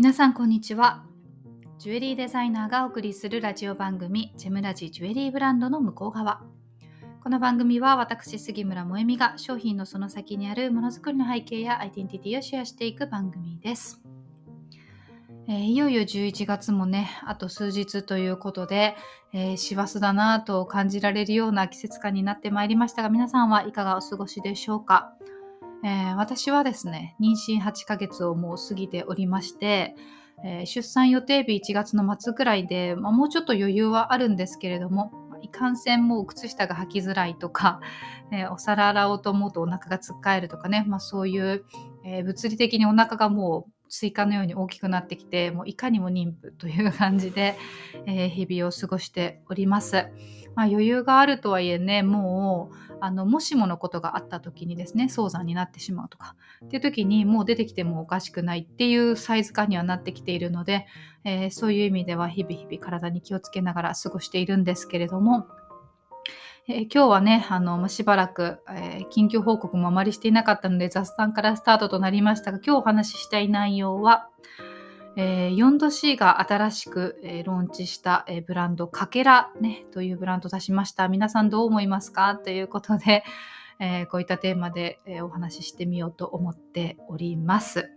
皆さんこんにちは。ジュエリーデザイナーがお送りするラジオ番組ジェムラジジュエリーブランドの向こう側。この番組は私杉村萌実が商品のその先にあるものづくりの背景やアイデンティティをシェアしていく番組です。えー、いよいよ11月もね、あと数日ということで、えー、師走だなと感じられるような季節感になってまいりましたが、皆さんはいかがお過ごしでしょうか？えー、私はですね、妊娠8ヶ月をもう過ぎておりまして、えー、出産予定日1月の末くらいで、まあ、もうちょっと余裕はあるんですけれども、いかんせんもう靴下が履きづらいとか、えー、お皿洗おうと思うとお腹がつっかえるとかね、まあ、そういう、えー、物理的にお腹がもうスイカのように大きくなってきてもういかにも妊婦という感じで、えー、日々を過ごしております。まあ、余裕があるとはいえねもうあのもしものことがあった時にですね早産になってしまうとかっていう時にもう出てきてもおかしくないっていうサイズ感にはなってきているので、えー、そういう意味では日々日々体に気をつけながら過ごしているんですけれどもえー、今日はね、あの、しばらく、えー、緊急報告もあまりしていなかったので雑談からスタートとなりましたが、今日お話ししたい内容は、えー、4°C が新しく、えー、ローンチした、えー、ブランドかけら、ね、というブランドを出しました。皆さんどう思いますか？ということで、えこういったテーマで、えお話ししてみようと思っております。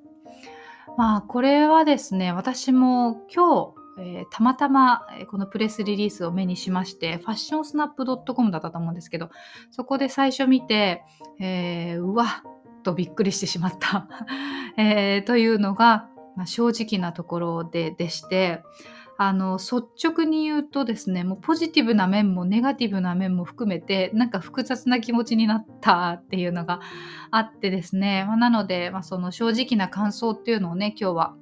まあこれはですね、私も今日、えー、たまたまこのプレスリリースを目にしまして、ファッションスナップ .com だったと思うんですけど、そこで最初見て、えー、うわっとびっくりしてしまった、えー、というのが、まあ、正直なところででして、あの率直に言うとですねもうポジティブな面もネガティブな面も含めてなんか複雑な気持ちになったっていうのがあってですね、まあ、なので、まあ、その正直な感想っていうのをね今日は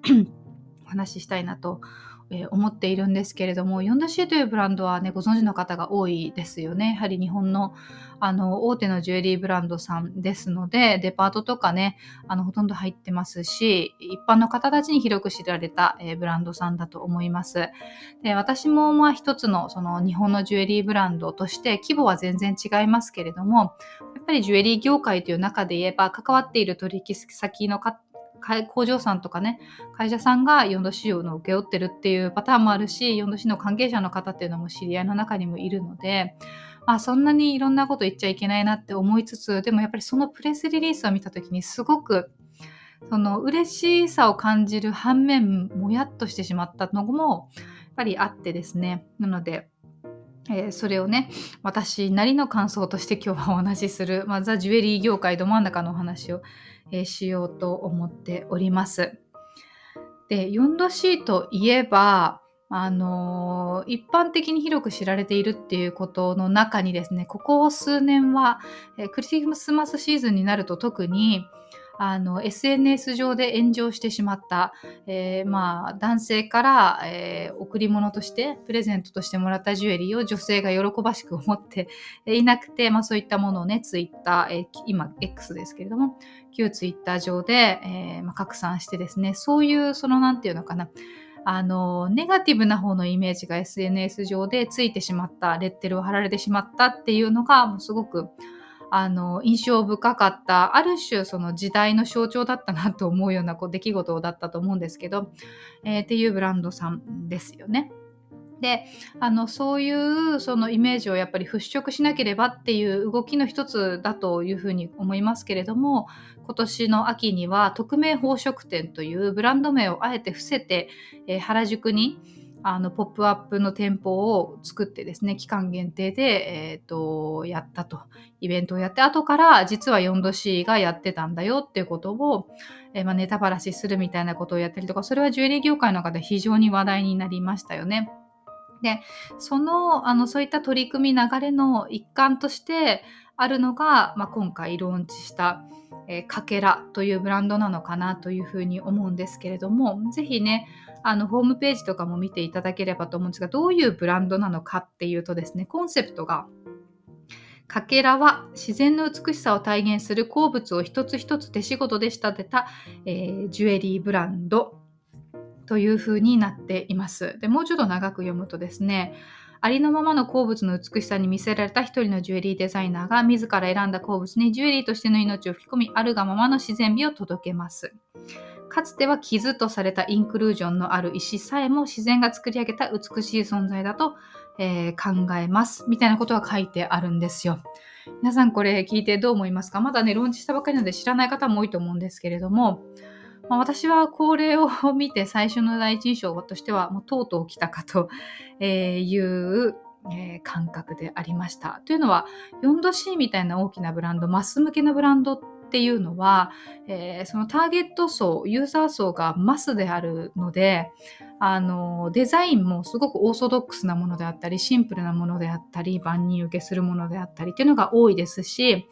お話ししたいなとえー、思っているんですけれども 4°C というブランドはねご存知の方が多いですよね。やはり日本のあの大手のジュエリーブランドさんですのでデパートとかねあのほとんど入ってますし一般の方たちに広く知られた、えー、ブランドさんだと思います。で私もまあ一つのその日本のジュエリーブランドとして規模は全然違いますけれどもやっぱりジュエリー業界という中で言えば関わっている取引先の方工場さんとかね会社さんが4度使用の請け負ってるっていうパターンもあるし4度市の関係者の方っていうのも知り合いの中にもいるので、まあ、そんなにいろんなこと言っちゃいけないなって思いつつでもやっぱりそのプレスリリースを見た時にすごくその嬉しさを感じる反面もやっとしてしまったのもやっぱりあってですね。なのでえー、それをね私なりの感想として今日はお話しする、まあ、ザ・ジュエリー業界ど真ん中のお話をえー、しようと思っております。で、4度 C といえば、あのー、一般的に広く知られているっていうことの中にですね、ここ数年は、えー、クリスマスシーズンになると特に、あの SNS 上で炎上してしまった、えー、まあ、男性から、えー、贈り物としてプレゼントとしてもらったジュエリーを女性が喜ばしく思っていなくて、まあ、そういったものをねツイッター、えー、今 X ですけれども旧ツイッター上で、えまあ、拡散してですねそういうその何て言うのかなあのネガティブな方のイメージが SNS 上でついてしまったレッテルを貼られてしまったっていうのがもうすごくあの印象深かったある種その時代の象徴だったなと思うようなこう出来事だったと思うんですけど、えー、っていうブランドさんですよね。であのそういうそのイメージをやっぱり払拭しなければっていう動きの一つだというふうに思いますけれども今年の秋には匿名宝飾店というブランド名をあえて伏せて、えー、原宿にあのポップアップの店舗を作ってですね期間限定で、えーと、やったとイベントをやって後から実は 4°C がやってたんだよっていうことを、えー、まあ、ネタばらしするみたいなことをやったりとかそれはジュエリー業界の中で非常に話題になりましたよね。でそのあのそういった取り組み流れの一環としてあるのが、まあ、今回ローンチしたえー、かけらというブランドなのかなというふうに思うんですけれども、ぜひね、あの、ホームページとかも見ていただければと思うんですが、どういうブランドなのかっていうとですね、コンセプトが、かけらは自然の美しさを体現する鉱物を一つ一つ手仕事で仕立てた、えー、ジュエリーブランドというふうになっています。でもうちょっと長く読むとですね、ありのままの鉱物の美しさに見せられた一人のジュエリーデザイナーが自ら選んだ鉱物にジュエリーとしての命を吹き込み、あるがままの自然美を届けます。かつては傷とされたインクルージョンのある石さえも自然が作り上げた美しい存在だと、えー、考えます。みたいなことが書いてあるんですよ。皆さんこれ聞いてどう思いますか？まだね、ローンチしたばかりなので知らない方も多いと思うんですけれども、まあ、私はこれを見て最初の第一印象としては、もうとうとう来たかと いう、感覚でありました。というのは、4°C みたいな大きなブランド、マス向けのブランドっていうのは、えー、そのターゲット層、ユーザー層がマスであるので、あの、デザインもすごくオーソドックスなものであったり、シンプルなものであったり、万人受けするものであったりっていうのが多いですし、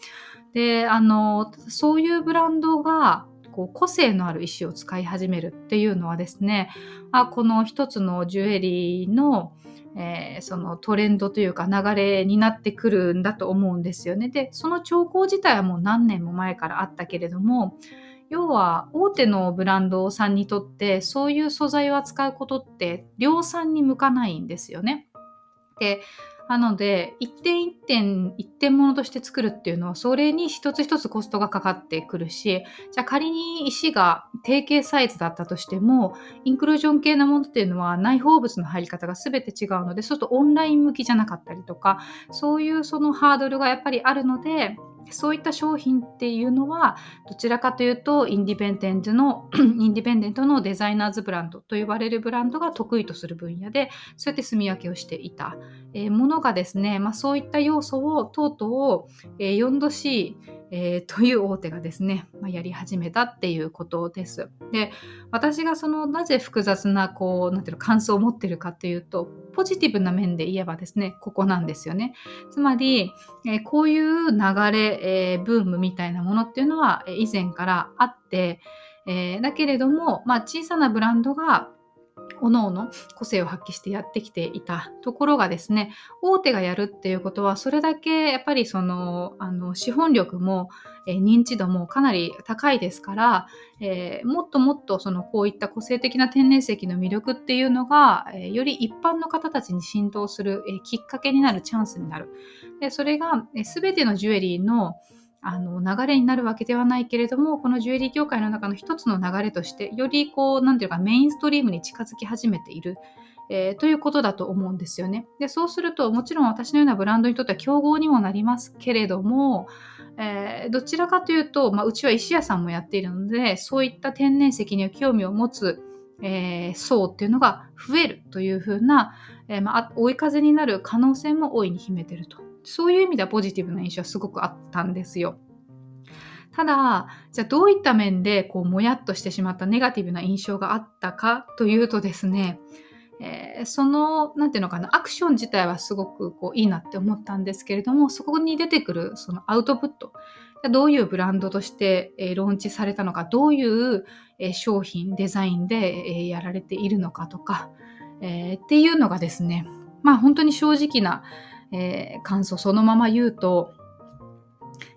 で、あの、そういうブランドが、こう個性のある石を使い始めるっていうのはですねあこの一つのジュエリーの、えー、そのトレンドというか流れになってくるんだと思うんですよね。でその兆候自体はもう何年も前からあったけれども要は大手のブランドさんにとってそういう素材を扱うことって量産に向かないんですよね。でなので、一点一点、一点物として作るっていうのは、それに一つ一つコストがかかってくるし、じゃあ仮に石が定型サイズだったとしても、インクルージョン系なものっていうのは内包物の入り方が全て違うので、そうするとオンライン向きじゃなかったりとか、そういうそのハードルがやっぱりあるので、そういった商品っていうのはどちらかというとインディペンデントの インディペンデントのデザイナーズブランドと呼ばれるブランドが得意とする分野でそうやって住み分けをしていた、え、ものがですね、まあ、そういった要素をとうとう、え、4度 C えー、という大手がですね、まあ、やり始めたっていうことです。で、私がそのなぜ複雑なこう、なんていうの、感想を持ってるかっていうと、ポジティブな面で言えばですね、ここなんですよね。つまり、えー、こういう流れ、えー、ブームみたいなものっていうのは、え以前からあって、えだけれども、まあ、小さなブランドが各々個性を発揮してやってきていたところがですね、大手がやるっていうことは、それだけやっぱりその、あの、資本力も、えー、認知度もかなり高いですから、えー、もっともっとその、こういった個性的な天然石の魅力っていうのが、えー、より一般の方たちに浸透する、えきっかけになるチャンスになる。で、それが、すべてのジュエリーの、あの流れになるわけではないけれどもこのジュエリー業界の中の一つの流れとしてよりこう何ていうかメインストリームに近づき始めている、えー、ということだと思うんですよね。でそうするともちろん私のようなブランドにとっては競合にもなりますけれども、えー、どちらかというと、まあ、うちは石屋さんもやっているのでそういった天然石には興味を持つ、えー、層っていうのが増えるというふうな、えまあ、追い風になる可能性も大いに秘めてるとそういう意味ではポジティブな印象はすごくあったんですよ。ただ、じゃあどういった面でこうもやっとしてしまったネガティブな印象があったかというとですね、えー、その、なんていうのかな、アクション自体はすごくこういいなって思ったんですけれども、そこに出てくるそのアウトプット、どういうブランドとして、えー、ローンチされたのか、どういう、えー、商品、デザインで、えー、やられているのかとか、えー、っていうのがですね、まあ本当に正直な、えー、感想そのまま言うと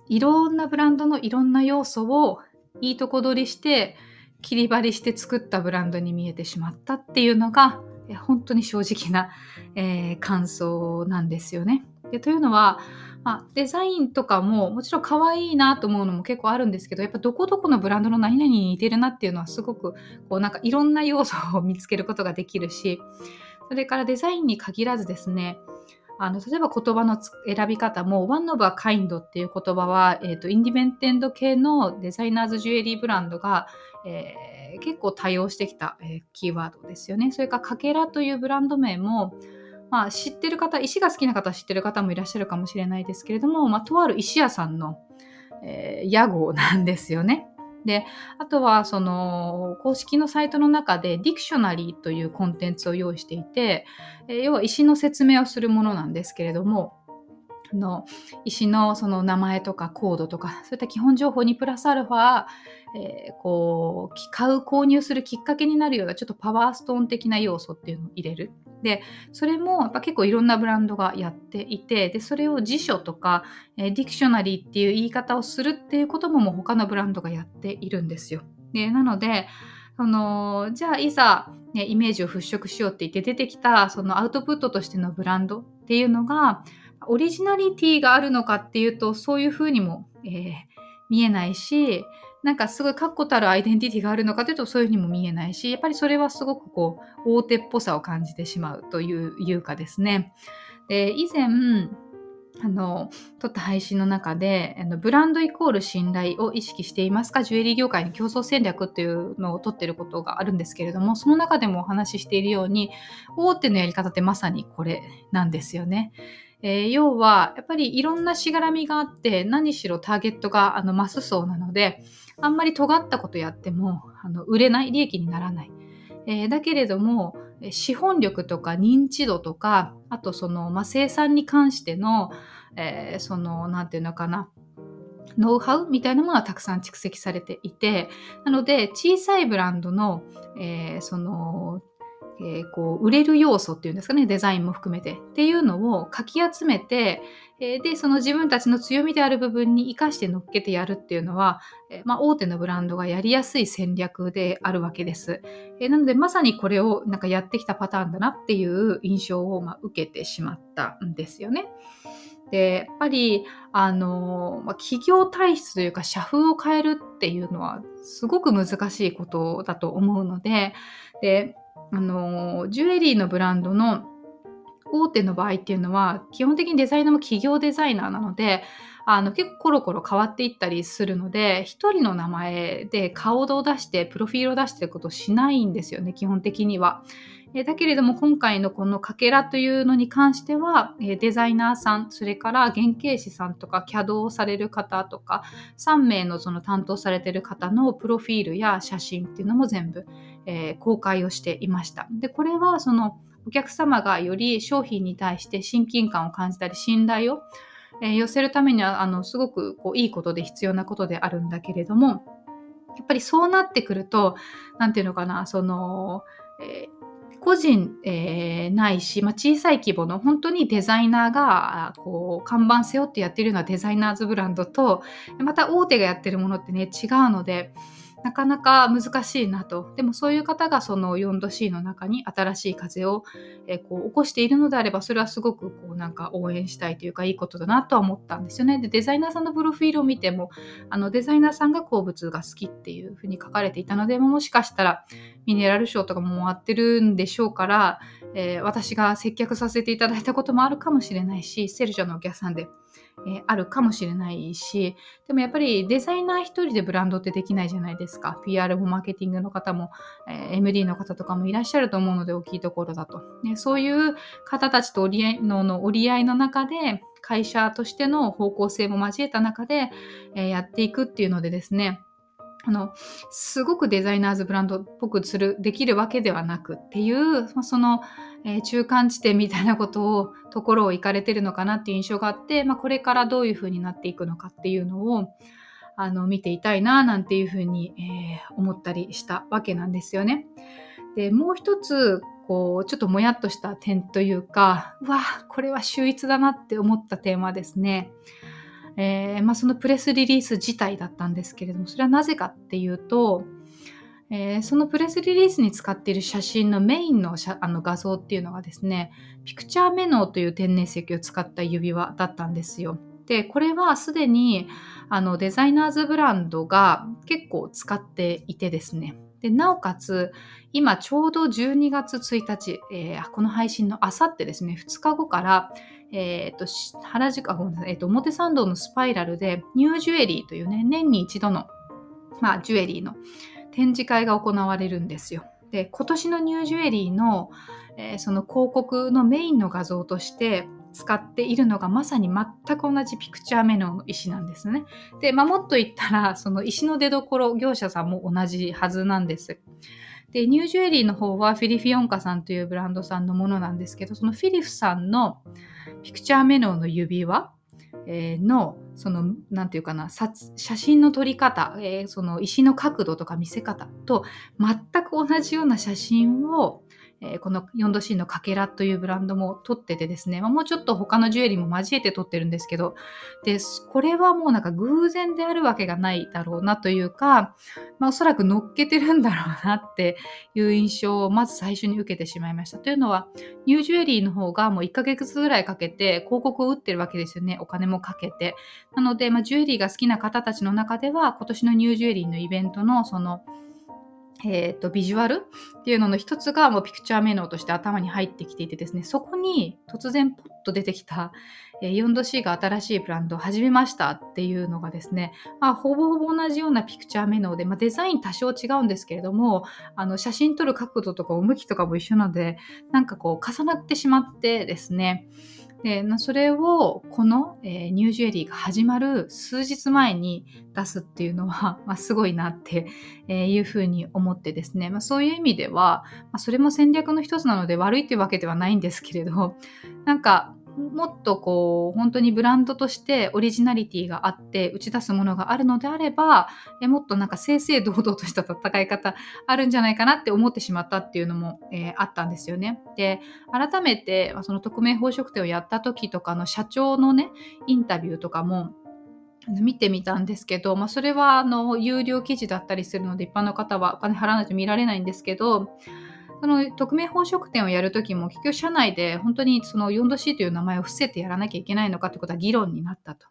いろんなブランドのいろんな要素をいいとこ取りして切り張りして作ったブランドに見えてしまったっていうのが本当に正直な、えー、感想なんですよね。でというのは、まあ、デザインとかももちろん可愛いなと思うのも結構あるんですけどやっぱどこどこのブランドの何々に似てるなっていうのはすごくこうなんかいろんな要素を見つけることができるしそれからデザインに限らずですねあの例えば言葉の選び方も One of a Kind っていう言葉は、えーと、インディペンデント系のデザイナーズジュエリーブランドが、えー、結構多用してきた、えー、キーワードですよね。それからかけらというブランド名もまあ、知ってる方、石が好きな方は知ってる方もいらっしゃるかもしれないですけれども、まあ、とある石屋さんの、えー、屋号なんですよね。で、あとはその公式のサイトの中でディクショナリーというコンテンツを用意していて、え要は石の説明をするものなんですけれども、の石のその名前とかコードとかそういった基本情報にプラスアルファ、えー、こう買う購入するきっかけになるようなちょっとパワーストーン的な要素っていうのを入れる。でそれもやっぱ結構いろんなブランドがやっていてでそれを辞書とか、えー、ディクショナリーっていう言い方をするっていうことももう他のブランドがやっているんですよ。でなのでそのじゃあいざ、ね、イメージを払拭しようって言って出てきたそのアウトプットとしてのブランドっていうのがオリジナリティがあるのかっていうとそういうふうにも、えー、見えないしなんかすごい確固たるアイデンティティがあるのかというとそういうふうにも見えないしやっぱりそれはすごくこう大手っぽさを感じてしまうといういうかですね。で以前あの撮った配信の中であのブランドイコール信頼を意識していますか？ジュエリー業界の競争戦略っていうのを撮ってることがあるんですけれどもその中でもお話ししているように大手のやり方ってまさにこれなんですよね。えー、要はやっぱりいろんなしがらみがあって何しろターゲットがあのマス層なのであんまり尖ったことやってもあの売れない利益にならない。えー、だけれども資本力とか認知度とかあとその、まあ、生産に関しての、えー、その何て言うのかなノウハウみたいなものはたくさん蓄積されていてなので小さいブランドの、えー、そのえー、こう売れる要素っていうんですかねデザインも含めてっていうのをかき集めて、えー、でその自分たちの強みである部分に生かして乗っけてやるっていうのは、えー、まあ、大手のブランドがやりやすい戦略であるわけです、えなのでまさにこれをなんかやってきたパターンだなっていう印象を、まあ、受けてしまったんですよね。でやっぱりあの、まあ、企業体質というか社風を変えるっていうのはすごく難しいことだと思うのでであのジュエリーのブランドの大手の場合っていうのは基本的にデザイナーも企業デザイナーなのであの結構コロコロ変わっていったりするので一人の名前で顔を出してプロフィールを出してることをしないんですよね基本的には。えだけれども今回のこのかけらというのに関しては、えデザイナーさんそれから原型師さんとか CAD をされる方とか3名のその担当されてる方のプロフィールや写真っていうのも全部、えー、公開をしていました。でこれはそのお客様がより商品に対して親近感を感じたり信頼を、えー、寄せるためにはあのすごくこういいことで必要なことであるんだけれどもやっぱりそうなってくると何て言うのかなその、えー個人、えー、ないし、まあ、小さい規模の本当にデザイナーがこう看板背負ってやってるようなデザイナーズブランドとまた大手がやってるものってね違うのでなかなか難しいなと。でもそういう方がその 4°C の中に新しい風を、え、こう起こしているのであれば、それはすごくこうなんか応援したいというかいいことだなとは思ったんですよね。で、デザイナーさんのプロフィールを見ても、あのデザイナーさんが鉱物が好きっていうふうに書かれていたので、もしかしたらミネラルショーとかも回ってるんでしょうから、えー、私が接客させていただいたこともあるかもしれないし、セルジョのお客さんでえー、あるかもしれないしでもやっぱりデザイナー一人でブランドってできないじゃないですか。PR もマーケティングの方も、えー、MD の方とかもいらっしゃると思うので大きいところだと、ね、そういう方たちと折り合いのの折り合いの中で会社としての方向性も交えた中で、えー、やっていくっていうのでですねあのすごくデザイナーズブランドっぽくするできるわけではなくっていうその、えー、中間地点みたいなことをところを行かれてるのかなっていう印象があって、まあ、これからどういうふうになっていくのかっていうのをあの見ていたいななんていうふうに、えー、思ったりしたわけなんですよね。でもう一つこうちょっともやっとした点というかうわこれは秀逸だなって思った点はですねえー、まあ、そのプレスリリース自体だったんですけれどもそれはなぜかっていうと、えー、そのプレスリリースに使っている写真のメインのあの画像っていうのがですねピクチャーメノーという天然石を使った指輪だったんですよ。でこれはすでにあのデザイナーズブランドが結構使っていてですねでなおかつ今ちょうど12月1日、えー、この配信のあさってですね2日後からえーと、原宿あごめんなさい、えーと、表参道のスパイラルでニュージュエリーというね年に一度の、まあ、ジュエリーの展示会が行われるんですよ。で今年のニュージュエリーの、えー、その広告のメインの画像として使っているのがまさに全く同じピクチャーメノの石なんですね。で、まあ、もっと言ったらその石の出どころ業者さんも同じはずなんです。で、ニュージュエリーの方はフィリフィオンカさんというブランドさんのものなんですけど、そのフィリフさんのピクチャーメノーの指輪の、その、なんていうかな、写真の撮り方、えー、その石の角度とか見せ方と全く同じような写真を、えー、この 4°C のかけらというブランドも取っててですね、まあ、もうちょっと他のジュエリーも交えて取ってるんですけど、で、これはもうなんか偶然であるわけがないだろうなというか、まあ、おそらく乗っけてるんだろうなっていう印象をまず最初に受けてしまいました。というのは、ニュージュエリーの方がもう1ヶ月ぐらいかけて広告を打ってるわけですよね。お金もかけて。なので、まあ、ジュエリーが好きな方たちの中では、今年のニュージュエリーのイベントのその、えーと、ビジュアルっていうのの一つがもうピクチャーメノーとして頭に入ってきていてですねそこに突然ポッと出てきた、えー、4°C が新しいブランドを始めましたっていうのがですね、まあ、ほぼほぼ同じようなピクチャーメノーで、まあ、デザイン多少違うんですけれどもあの写真撮る角度とか向きとかも一緒なのでなんかこう重なってしまってですねでそれをこの、えー、ニュージュエリーが始まる数日前に出すっていうのは、まあ、すごいなって、いうふうに思ってですね、まあ、そういう意味では、まあ、それも戦略の一つなので悪いっていうわけではないんですけれどなんかもっとこう本当にブランドとしてオリジナリティがあって打ち出すものがあるのであればえもっとなんか正々堂々とした戦い方あるんじゃないかなって思ってしまったっていうのも、えー、あったんですよね。で改めてその匿名宝飾店をやった時とかの社長のねインタビューとかも見てみたんですけど、まあ、それはあの有料記事だったりするので一般の方はお金払わないと見られないんですけどその匿名宝飾店をやるときも結局社内で本当にその 4°C という名前を伏せてやらなきゃいけないのかということは議論になったと。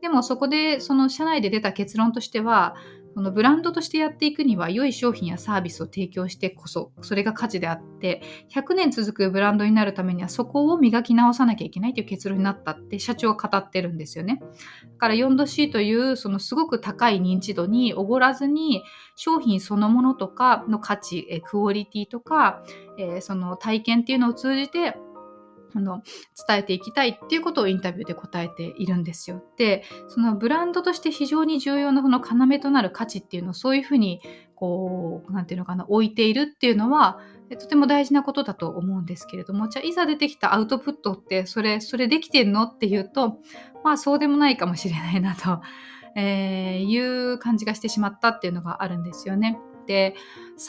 でもそこでその社内で出た結論としてはこのブランドとしてやっていくには良い商品やサービスを提供してこそそれが価値であって100年続くブランドになるためにはそこを磨き直さなきゃいけないという結論になったって社長は語ってるんですよね。だから 4°C というそのすごく高い認知度におごらずに商品そのものとかの価値クオリティとか、その体験っていうのを通じてあの伝えていきたいっていうことをインタビューで答えているんですよ。でそのブランドとして非常に重要なその要となる価値っていうのをそういうふうにこう何て言うのかな置いているっていうのはとても大事なことだと思うんですけれどもじゃあいざ出てきたアウトプットってそれそれできてんのっていうとまあそうでもないかもしれないなと、えー、いう感じがしてしまったっていうのがあるんですよね。で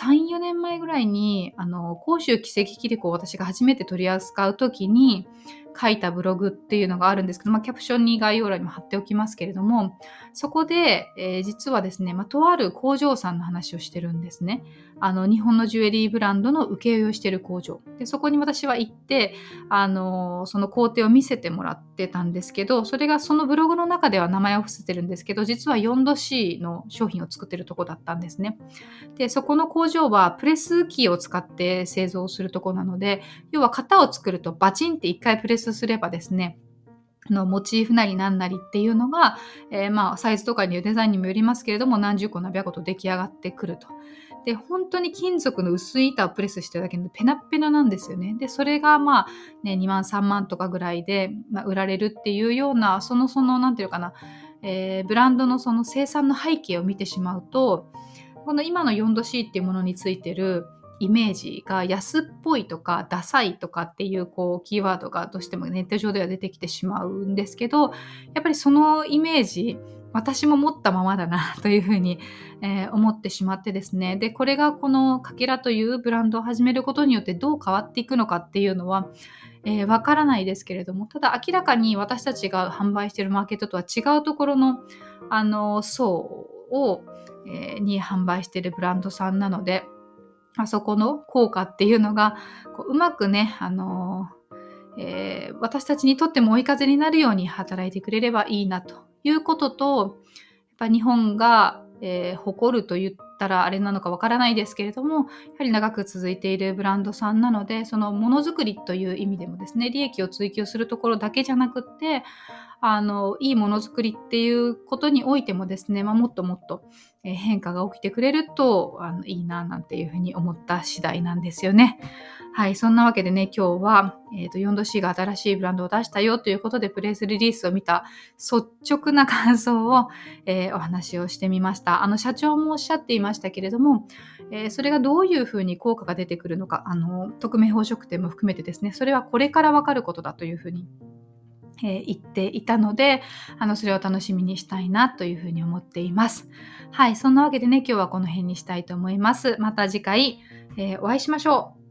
34年前ぐらいにあの甲州奇跡切子を私が初めて取り扱う時に書いたブログっていうのがあるんですけど、まあ、キャプションに概要欄にも貼っておきますけれどもそこで、えー、実はですね、まあ、とある工場さんの話をしてるんですね。あの日本のジュエリーブランドの請負をしてる工場。でそこに私は行ってあのその工程を見せてもらってたんですけどそれがそのブログの中では名前を伏せてるんですけど実は 4°C の商品を作ってるとこだったんですね。でそこの工工場はプレス機を使って製造するとこなので要は型を作るとバチンって1回プレスすればですねのモチーフなり何なりっていうのが、えー、まあサイズとかにデザインにもよりますけれども何十個何百個と出来上がってくると。で本当に金属の薄い板をプレスしてるだけでペナペナなんですよね。でそれがまあね2万3万とかぐらいで、まあ、売られるっていうようなそのその何て言うかな、えー、ブランドのその生産の背景を見てしまうとこの今の 4°C っていうものについてるイメージが安っぽいとかダサいとかっていうこうキーワードがどうしてもネット上では出てきてしまうんですけどやっぱりそのイメージ私も持ったままだなというふうに、えー、思ってしまってですね。でこれがこのかけらというブランドを始めることによってどう変わっていくのかっていうのはえー、わからないですけれどもただ明らかに私たちが販売しているマーケットとは違うところのあの層を、えー、に販売してるブランドさんなのであそこの効果っていうのがこううまくね、あのえー、私たちにとっても追い風になるように働いてくれればいいなということとやっぱ日本が、えー、誇ると言ったらあれなのかわからないですけれどもやはり長く続いているブランドさんなのでそのものづくりという意味でもですね利益を追求するところだけじゃなくってあのいいものづくりっていうことにおいてもですね、まあ、もっともっと変化が起きてくれるとあのいいななんていうふうに思った次第なんですよね。はい、そんなわけでね、今日は、えーと、4°C が新しいブランドを出したよということで、プレスリリースを見た率直な感想を、えー、お話をしてみました。あの、社長もおっしゃっていましたけれども、えー、それがどういうふうに効果が出てくるのか、あの、匿名宝飾店も含めてですね、それはこれからわかることだというふうにえー、言っていたのであのそれを楽しみにしたいなというふうに思っています。はい、そんなわけでね今日はこの辺にしたいと思います。また次回、えー、お会いしましょう。